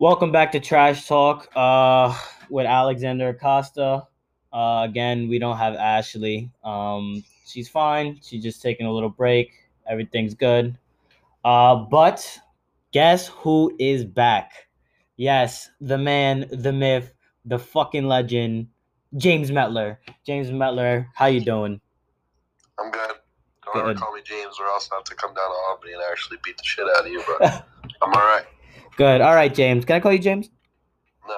Welcome back to Trash Talk uh, with Alexander Acosta. Uh, again, we don't have Ashley. Um, she's fine. She's just taking a little break. Everything's good. Uh, but guess who is back? Yes, the man, the myth, the fucking legend, James Metler. James Metler, how you doing? I'm good. Don't Good. ever call me James, or else I have to come down to Albany and actually beat the shit out of you. But I'm all right. Good. All right, James. Can I call you James? No,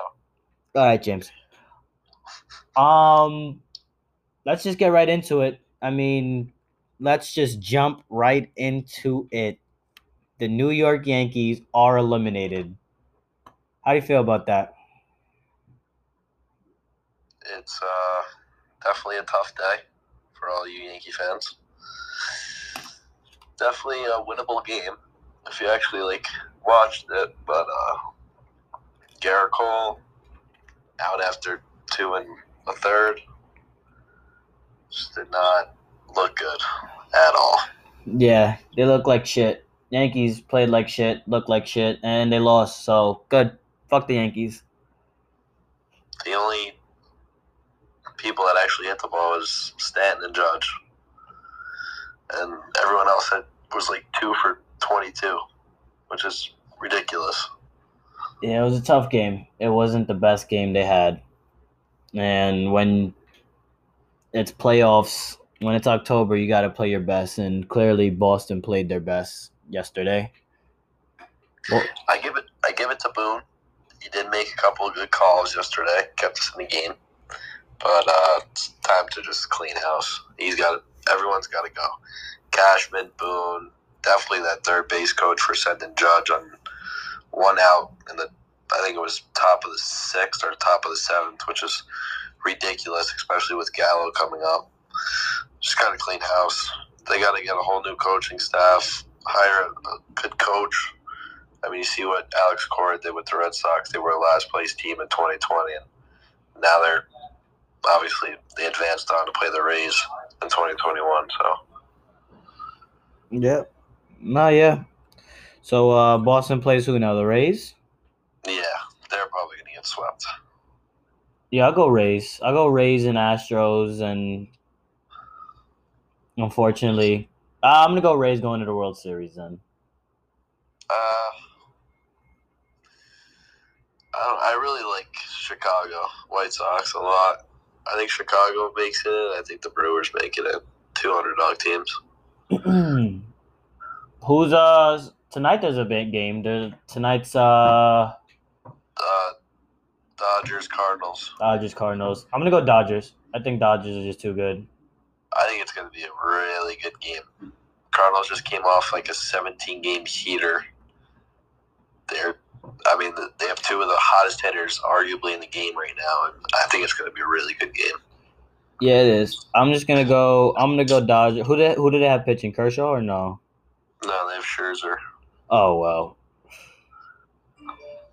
All right, James. Um, let's just get right into it. I mean, let's just jump right into it. The New York Yankees are eliminated. How do you feel about that? it's uh, definitely a tough day for all you Yankee fans. Definitely a winnable game if you actually like watched it. But uh, Gerrit Cole out after two and a third just did not look good at all. Yeah, they look like shit. Yankees played like shit, looked like shit, and they lost. So good. Fuck the Yankees. The only people that actually hit the ball was Stanton and Judge, and everyone else had was like two for twenty-two, which is ridiculous. Yeah, it was a tough game. It wasn't the best game they had. And when it's playoffs, when it's October, you got to play your best. And clearly, Boston played their best yesterday. Well, I give it I give it to Boone. He did make a couple of good calls yesterday, kept us in the game, but uh, it's time to just clean house. He's got everyone's got to go. Cashman, Boone, definitely that third base coach for sending Judge on one out in the I think it was top of the sixth or top of the seventh, which is ridiculous, especially with Gallo coming up. Just got to clean house. They got to get a whole new coaching staff, hire a, good coach. I mean, you see what Alex Cora did with the Red Sox. They were a last place team in 2020, and now they're obviously they advanced on to play the Rays in 2021. So yeah. No, yeah. So uh, Boston plays who now? The Rays? yeah, they're probably going to get swept. Yeah, I'll go Rays. I'll go Rays and Astros. And unfortunately, uh, I'm going to go Rays going to the World Series then. Uh, I, don't, I really like Chicago White Sox a lot. I think Chicago makes it. I think the Brewers make it. in. Two underdog teams. Who's uh tonight? There's a big game. There's tonight's uh Uh, Dodgers Cardinals. Dodgers Cardinals. I'm gonna go Dodgers. I think Dodgers are just too good. I think it's going to be a really good game. Cardinals just came off like a 17 game heater. They're, I mean, they have two of the hottest hitters arguably in the game right now, and I think it's going to be a really good game. Yeah, it is. I'm just gonna go. I'm gonna go Dodgers. Who did who did they have pitching? Kershaw or no? No, they have Scherzer. Oh well.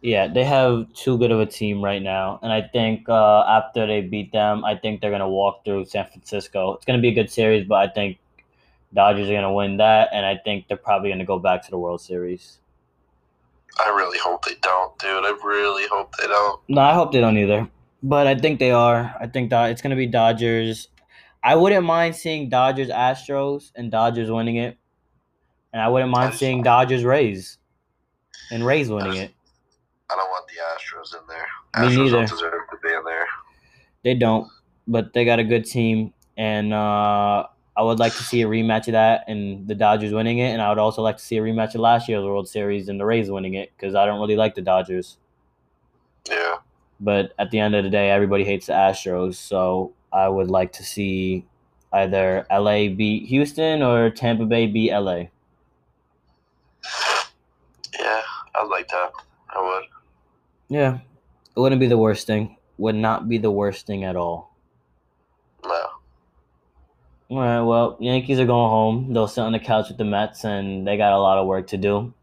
Yeah, they have too good of a team right now, and I think uh, after they beat them, I think they're gonna walk through San Francisco. It's gonna be a good series, but I think Dodgers are gonna win that, and I think they're probably gonna go back to the World Series. I really hope they don't, dude. I really hope they don't. No, I hope they don't either, but I think they are. I think that it's gonna be Dodgers. I wouldn't mind seeing Dodgers Astros and Dodgers winning it, and I wouldn't mind just- seeing Dodgers Rays and Rays winning it. I don't want the Astros in there. Me Astros neither. don't deserve to be in there. They don't, but they got a good team, and uh, I would like to see a rematch of that and the Dodgers winning it, and I would also like to see a rematch of last year's World Series and the Rays winning it because I don't really like the Dodgers. Yeah. But at the end of the day, everybody hates the Astros, so I would like to see either LA beat Houston or Tampa Bay beat LA. Yeah, I'd like that. I would. Yeah, it wouldn't be the worst thing. Would not be the worst thing at all. No. All right, well, Yankees are going home. They'll sit on the couch with the Mets, and they got a lot of work to do.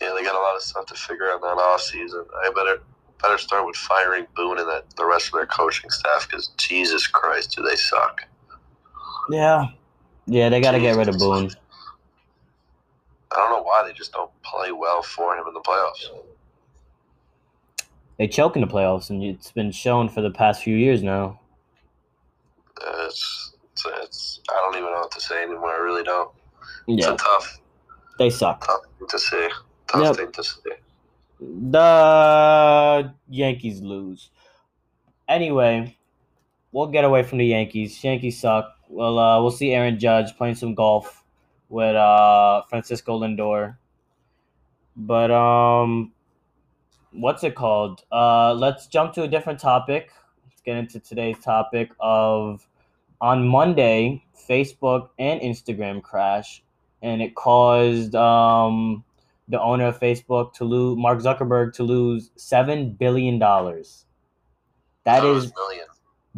Yeah, they got a lot of stuff to figure out in that off season. I better better start with firing Boone and that the rest of their coaching staff because Jesus Christ, do they suck? Yeah, yeah, they got to get rid of Boone. I don't know why they just don't play well for him in the playoffs. They choke in the playoffs, and it's been shown for the past few years now. Uh, it's, it's it's I don't even know what to say anymore. I really don't. It's Yeah, a tough they suck. tough thing to say. Tough Yep. thing to say. The Yankees lose. Anyway, we'll get away from the Yankees. Yankees suck. Well, uh, we'll see Aaron Judge playing some golf with uh, Francisco Lindor. But um, what's it called? Uh, let's jump to a different topic. Let's get into today's topic of on Monday, Facebook and Instagram crash, and it caused um the owner of Facebook to lose Mark Zuckerberg to lose seven billion dollars. That Thought it was is million.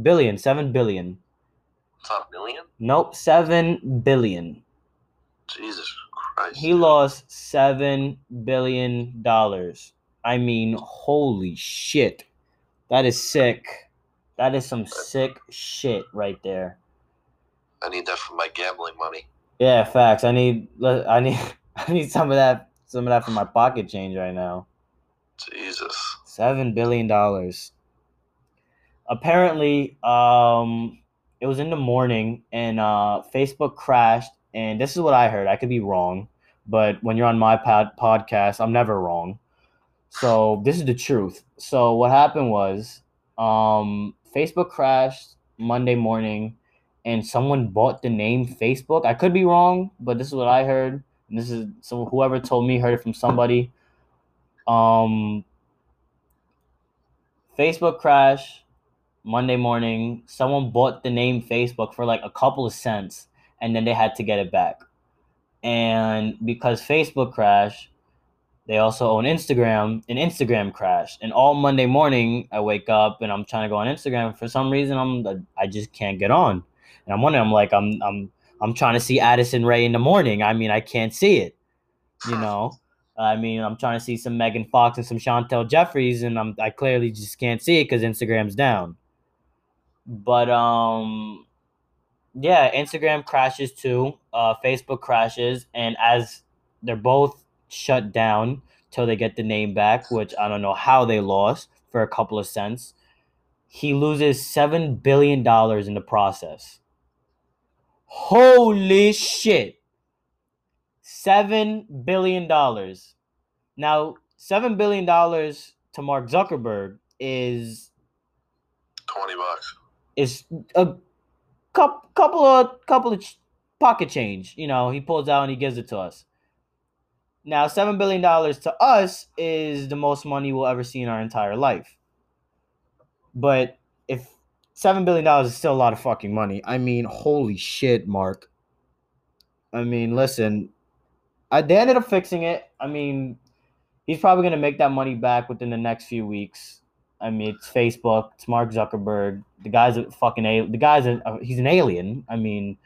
billion, seven billion. It's not million. Nope, seven billion. Jesus Christ. He lost seven billion dollars. I mean, holy shit. That is sick. That is some sick shit right there. I need that for my gambling money. Yeah, facts. I need I need I need some of that some of that for my pocket change right now. Jesus. Seven billion dollars. Apparently, um, it was in the morning and uh, Facebook crashed. And this is what I heard. I could be wrong, but when you're on my pod- podcast, I'm never wrong. So this is the truth. So what happened was, um, Facebook crashed Monday morning, and someone bought the name Facebook. I could be wrong, but this is what I heard. And this is so whoever told me heard it from somebody. Um, Facebook crash Monday morning. Someone bought the name Facebook for like a couple of cents and then they had to get it back. And because Facebook crashed, they also own Instagram and Instagram crashed. And all Monday morning, I wake up and I'm trying to go on Instagram. For some reason, I'm I just can't get on. And I'm wondering, I'm like, I'm I'm I'm trying to see Addison Rae in the morning. I mean, I can't see it. You know, I mean, I'm trying to see some Megan Fox and some Chantel Jeffries, and I'm I clearly just can't see it because Instagram's down. But um, yeah, Instagram crashes too. Uh, Facebook crashes, and as they're both shut down till they get the name back, which I don't know how they lost for a couple of cents. He loses seven billion dollars in the process. Holy shit! Seven billion dollars. Now, seven billion dollars to Mark Zuckerberg is Twenty bucks. is a couple couple of couple of pocket change. You know, he pulls out and he gives it to us. Now, seven billion dollars to us is the most money we'll ever see in our entire life. But if seven billion dollars is still a lot of fucking money, I mean, holy shit, Mark. I mean, listen, I they ended up fixing it. I mean, he's probably gonna make that money back within the next few weeks. I mean, it's Facebook, it's Mark Zuckerberg. The guy's a fucking a the guy's a he's an alien. I mean,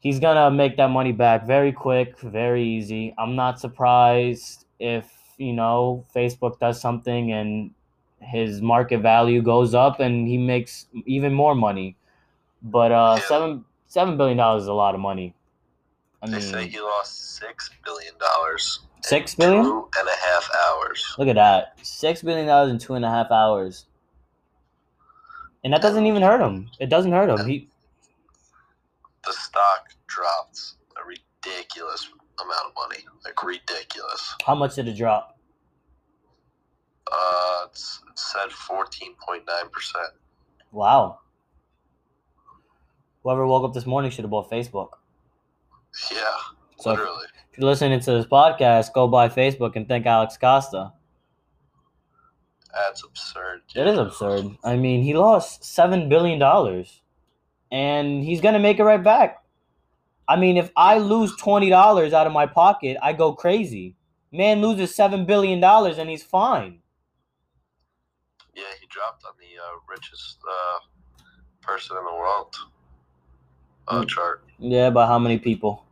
he's gonna make that money back very quick, very easy. I'm not surprised if you know Facebook does something and his market value goes up and he makes even more money. But uh, seven seven billion dollars is a lot of money. I They say he lost six billion dollars. six billion. Two and a half hours. Look at that. Six billion dollars in two and a half hours. And that doesn't even hurt him. It doesn't hurt him. He The stock dropped a ridiculous amount of money. Like ridiculous. how much did it drop? Uh, it said fourteen point nine percent. Wow. Whoever woke up this morning should have bought Facebook. Yeah, So if, literally. if you're listening to this podcast, go buy Facebook and thank Alex Costa. That's absurd. It is absurd. I mean, he lost seven billion dollars, and he's gonna make it right back. I mean, if I lose twenty dollars out of my pocket, I go crazy. Man loses seven billion dollars and he's fine. Yeah, he dropped on the uh, richest uh, person in the world uh, chart. Yeah, but how many people?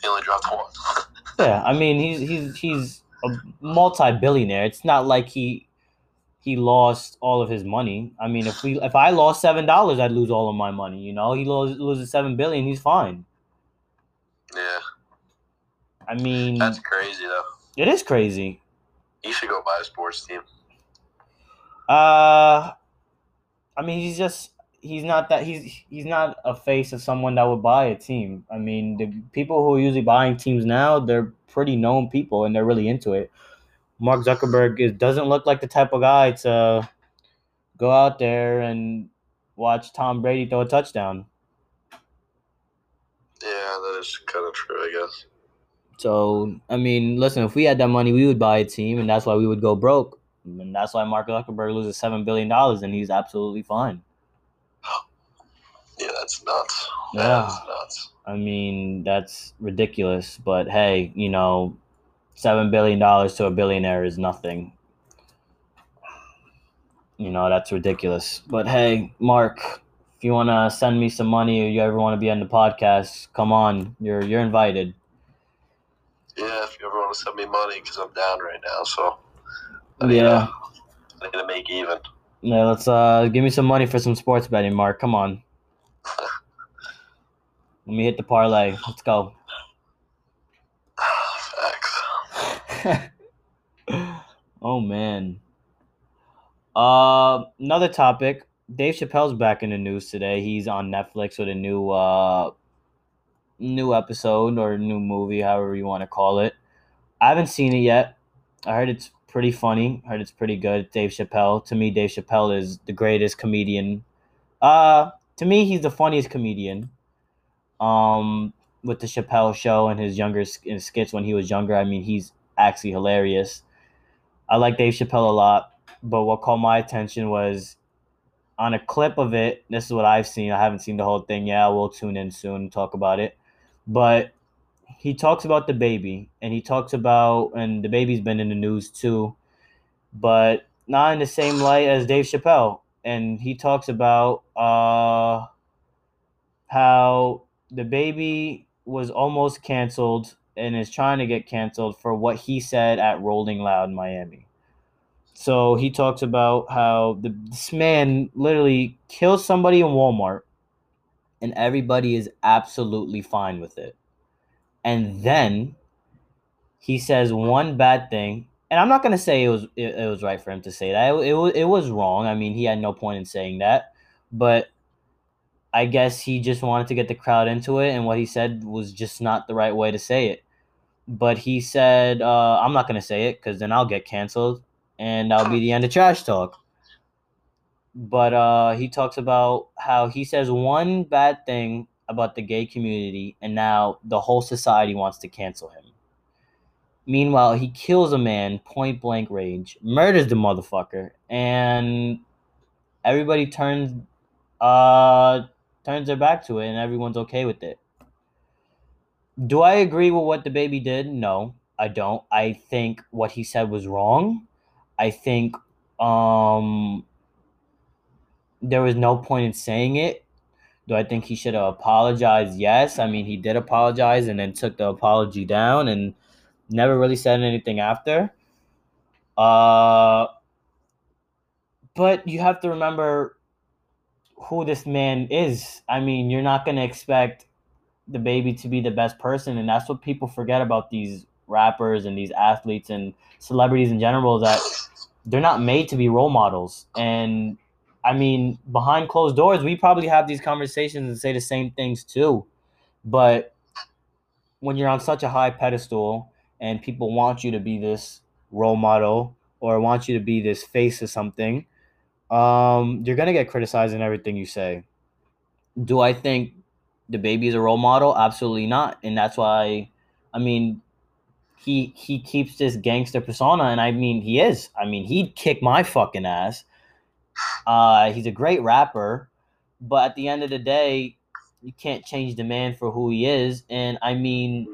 He only dropped one. Yeah, I mean, he's he's he's a multi-billionaire. It's not like he he lost all of his money. I mean, if we if I lost seven dollars, I'd lose all of my money. You know, he loses loses seven billion. He's fine. yeah, I mean, that's crazy though. it is crazy. He should go buy a sports team. Uh, I mean, he's just he's not that he's he's not a face of someone that would buy a team. I mean, the people who are usually buying teams now, they're pretty known people and they're really into it. Mark Zuckerberg is, doesn't look like the type of guy to go out there and watch Tom Brady throw a touchdown. Yeah, that is kind of true, I guess. So, I mean, listen, if we had that money, we would buy a team, and that's why we would go broke. And that's why Mark Zuckerberg loses $7 billion, and he's absolutely fine. That's nuts. Yeah. That nuts. I mean, that's ridiculous. But hey, you know, $7 billion to a billionaire is nothing. You know, that's ridiculous. But hey, Mark, if you want to send me some money or you ever want to be on the podcast, come on. You're you're invited. Yeah, if you ever want to send me money, because I'm down right now, so I need, Yeah. to, I need to make even. Yeah, let's uh give me some money for some sports betting, Mark. Come on. Let me hit the parlay. Let's go. Oh man. Uh another topic. Dave Chappelle's back in the news today. He's on Netflix with a new uh new episode or new movie, however you want to call it. I haven't seen it yet. I heard it's pretty funny. I heard it's pretty good. Dave Chappelle. To me, Dave Chappelle is the greatest comedian. Uh to me, he's the funniest comedian. Um with the Chappelle show and his younger his skits when he was younger. I mean, he's actually hilarious. I like Dave Chappelle a lot, but what caught my attention was on a clip of it. This is what I've seen. I haven't seen the whole thing. Yeah, we'll tune in soon and talk about it. But he talks about DaBaby, and he talks about, and DaBaby's been in the news too, but not in the same light as Dave Chappelle. And he talks about uh, how DaBaby was almost canceled and is trying to get canceled for what he said at Rolling Loud Miami. So he talks about how the, this man literally kills somebody in Walmart and everybody is absolutely fine with it. And then he says one bad thing, and I'm not going to say it was it, it was right for him to say that. It, it, it was wrong. I mean, he had no point in saying that, but I guess he just wanted to get the crowd into it, and what he said was just not the right way to say it. But he said, uh, "I'm not gonna say it because then I'll get canceled, and that'll be the end of trash talk." But uh, he talks about how he says one bad thing about the gay community, and now the whole society wants to cancel him. Meanwhile, he kills a man point blank range, murders the motherfucker, and everybody turns uh turns their back to it and everyone's okay with it. Do I agree with what DaBaby did? No, I don't. I think what he said was wrong. I think um there was no point in saying it. Do I think he should have apologized? Yes. I mean, he did apologize and then took the apology down and never really said anything after. Uh but you have to remember who this man is. I mean, you're not going to expect DaBaby to be the best person and that's what people forget about these rappers and these athletes and celebrities in general that they're not made to be role models and i mean behind closed doors we probably have these conversations and say the same things too but when you're on such a high pedestal and people want you to be this role model or want you to be this face of something um, you're gonna get criticized in everything you say. Do I think DaBaby is a role model? Absolutely not, and that's why. I mean, he he keeps this gangster persona, and I mean he is. I mean he'd kick my fucking ass. Uh, he's a great rapper, but at the end of the day, you can't change the man for who he is. And I mean,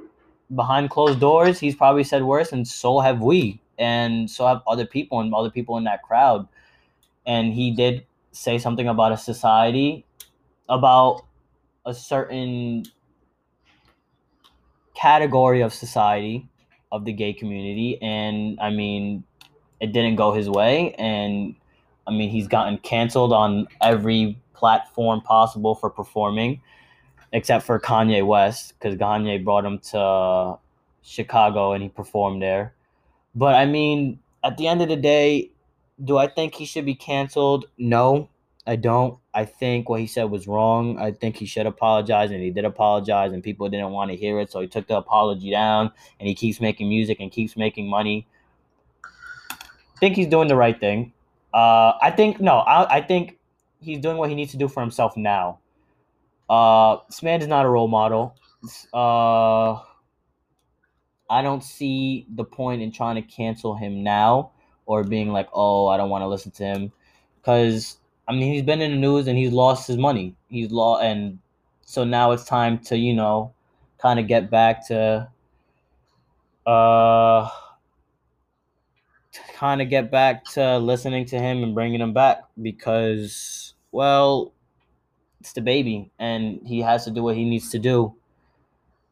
behind closed doors, he's probably said worse, and so have we, and so have other people and other people in that crowd and he did say something about a society about a certain category of society of the gay community. And i mean it didn't go his way. And i mean he's gotten canceled on every platform possible for performing except for kanye west because kanye brought him to chicago and he performed there. But i mean at the end of the day, do I think he should be canceled? No, I don't. I think what he said was wrong. I think he should apologize, and he did apologize, and people didn't want to hear it, so he took the apology down, and he keeps making music and keeps making money. I think he's doing the right thing. Uh, I think no, I, I think he's doing what he needs to do for himself now. Uh, this man is not a role model. Uh, I don't see the point in trying to cancel him now or being like, oh, I don't want to listen to him. Because, I mean, he's been in the news and he's lost his money. He's lost, and so now it's time to, you know, kind of get back to, uh, kind of get back to listening to him and bringing him back because, well, it's DaBaby and he has to do what he needs to do.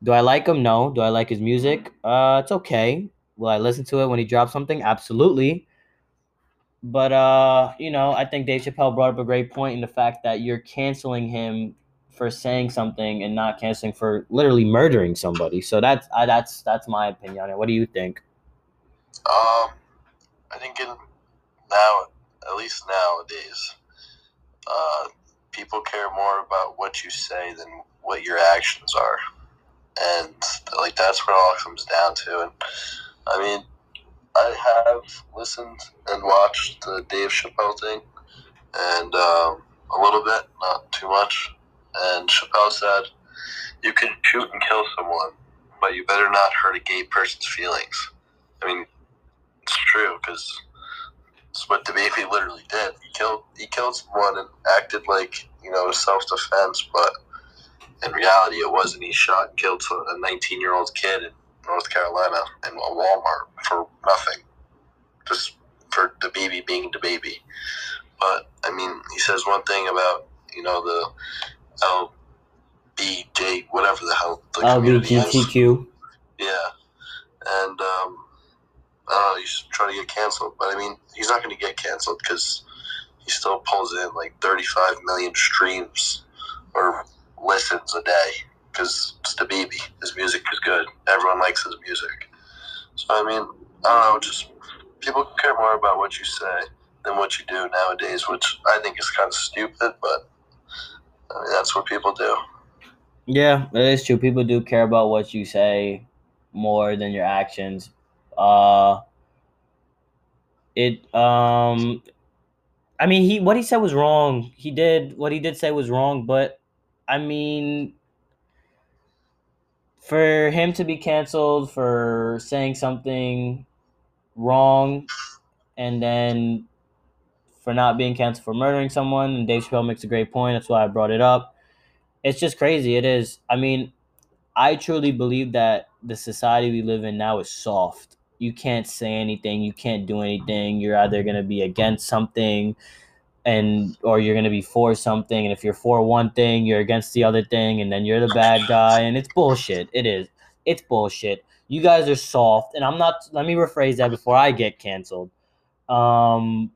Do I like him? No. Do I like his music? Uh, it's okay. Will I listen to it when he drops something? Absolutely. But uh, you know, I think Dave Chappelle brought up a great point in the fact that you're canceling him for saying something and not canceling for literally murdering somebody. So that's uh, that's that's my opinion on it. What do you think? Um, I think in now, at least nowadays, uh, people care more about what you say than what your actions are, and like that's what it all comes down to. And I mean, I have listened and watched the Dave Chappelle thing, and um, a little bit, not too much. And Chappelle said, "You can shoot and kill someone, but you better not hurt a gay person's feelings." I mean, it's true because it's what DaBaby literally did. He killed he killed someone and acted like you know self defense, but in reality, it wasn't. He shot and killed a 19 year old kid in North Carolina in a Walmart for nothing, just for DaBaby being DaBaby. But I mean, he says one thing about you know the LBJ, whatever the hell the. LGBTQ. Yeah, and um, I don't know. He's trying to get canceled, but I mean, he's not going to get canceled because he still pulls in like 35 million streams or listens a day because it's DaBaby. His music is good. Everyone likes his music. So I mean, I don't know. Just people care more about what you say than what you do nowadays, which I think is kind of stupid. But I mean, that's what people do. Yeah, it is true. People do care about what you say more than your actions. Uh, it um, I mean, he what he said was wrong. He did what he did say was wrong, but I mean, for him to be canceled for saying something wrong and then for not being canceled for murdering someone and Dave Chappelle makes a great point that's why I brought it up. It's just crazy it is. I mean I truly believe that the society we live in now is soft. You can't say anything you can't do anything you're either going to be against something and or you're going to be for something and if you're for one thing you're against the other thing and then you're the bad guy and it's bullshit. It is. It's bullshit. You guys are soft and i'm not let me rephrase that before i get canceled. Um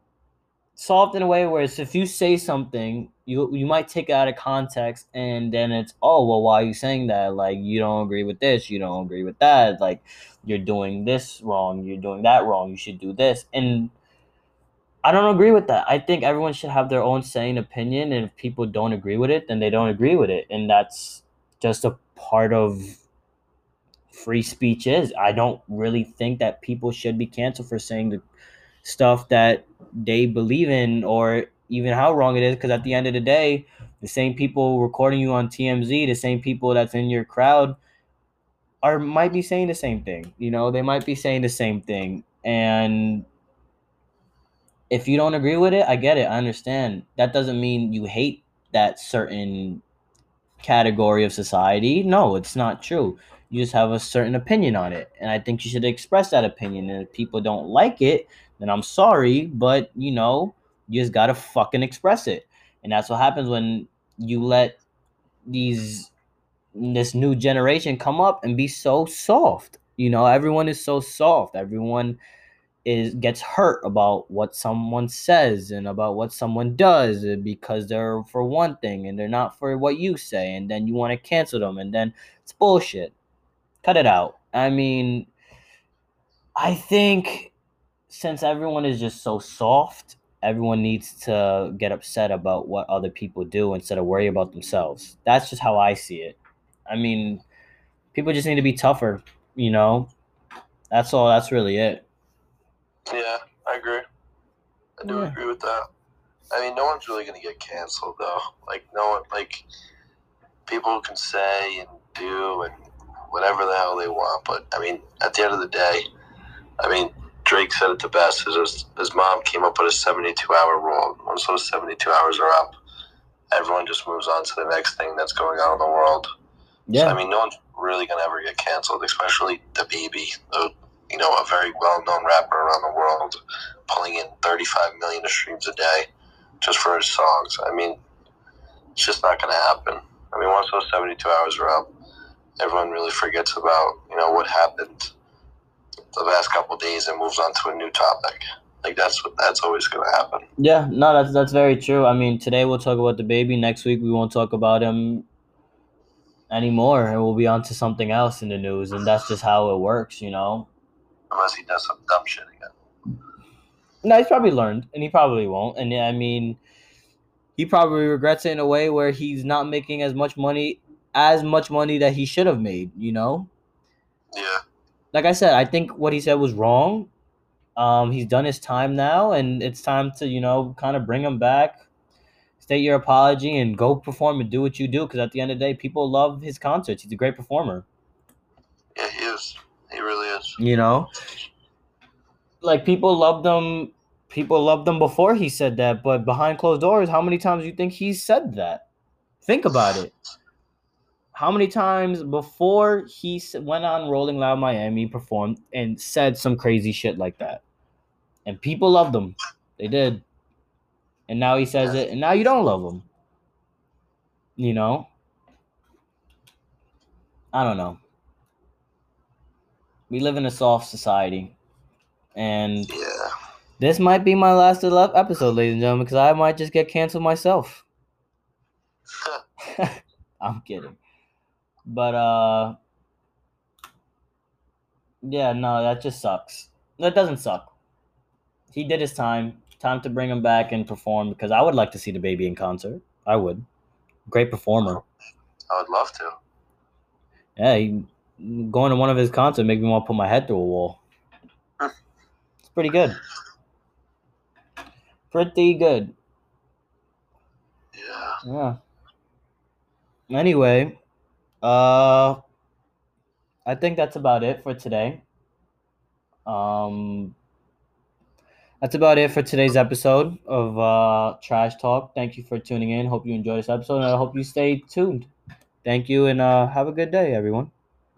soft in a way where if you say something you you might take it out of context and then it's oh well why are you saying that? Like you don't agree with this you don't agree with that like you're doing this wrong you're doing that wrong you should do this and I don't agree with that. I think everyone should have their own saying opinion, and if people don't agree with it, then they don't agree with it, and that's just a part of free speech. Is I don't really think that people should be canceled for saying the stuff that they believe in, or even how wrong it is. Because at the end of the day, the same people recording you on TMZ, the same people that's in your crowd, are might be saying the same thing. You know, they might be saying the same thing, and if you don't agree with it, I get it. I understand. That doesn't mean you hate that certain category of society. No, it's not true. You just have a certain opinion on it. And I think you should express that opinion. And if people don't like it, then I'm sorry, but you know, you just gotta fucking express it. And that's what happens when you let these this new generation come up and be so soft. You know, everyone is so soft. Everyone is gets hurt about what someone says and about what someone does uh, because they're for one thing and they're not for what you say and then you want to cancel them and then it's bullshit cut it out i mean i think since everyone is just so soft, everyone needs to get upset about what other people do instead of worry about themselves. That's just how I see it. I mean, people just need to be tougher, you know? That's all. That's really it. Yeah, I agree. I do Yeah. agree with that. I mean, no one's really gonna get canceled though. Like no one, like people can say and do and whatever the hell they want, but I mean, at the end of the day, I mean, Drake said it the best. His his mom came up with a seventy-two hour rule. Once those seventy-two hours are up, everyone just moves on to the next thing that's going on in the world. So, I mean, no one's really gonna ever get canceled, especially DaBaby, the, you know, a very well-known rapper around the world, pulling in 35 million streams a day just for his songs. I mean, it's just not gonna happen. I mean, once those 72 hours are up, everyone really forgets about you know what happened the last couple days and moves on to a new topic. Like that's what that's always gonna happen. Yeah, no, that's that's very true. I mean, today we'll talk about DaBaby. Next week we won't talk about him anymore, and we'll be on to something else in the news, and that's just how it works, you know. Unless he does some dumb shit again. No, he's probably learned, and he probably won't. And yeah, I mean, he probably regrets it in a way where he's not making as much money, as much money that he should have made. You know, Yeah. like I said, I think what he said was wrong. Um, he's done his time now, and it's time to you know kind of bring him back, state your apology, and go perform and do what you do. Because at the end of the day, people love his concerts. He's a great performer. Yeah, he is. He really is. You know, like people loved him. People loved him before he said that, but behind closed doors, how many times do you think he said that? Think about it. How many times before he went on Rolling Loud Miami, performed and said some crazy shit like that, and people loved him. They did, and now he says it, and now you don't love him. You know, I don't know. We live in a soft society, and Yeah. this might be my last episode, ladies and gentlemen, because I might just get canceled myself. I'm kidding. But uh yeah, no, that just sucks. That doesn't suck. He did his time. Time to bring him back and perform because I would like to see DaBaby in concert. I would. Great performer. I would love to. Yeah, he, going to one of his concerts make me want to put my head through a wall. It's pretty good. Pretty good. Yeah. Yeah. Anyway, uh I think that's about it for today. Um that's about it for today's episode of uh Trash Talk. Thank you for tuning in. Hope you enjoyed this episode and I hope you stay tuned. Thank you and uh have a good day everyone.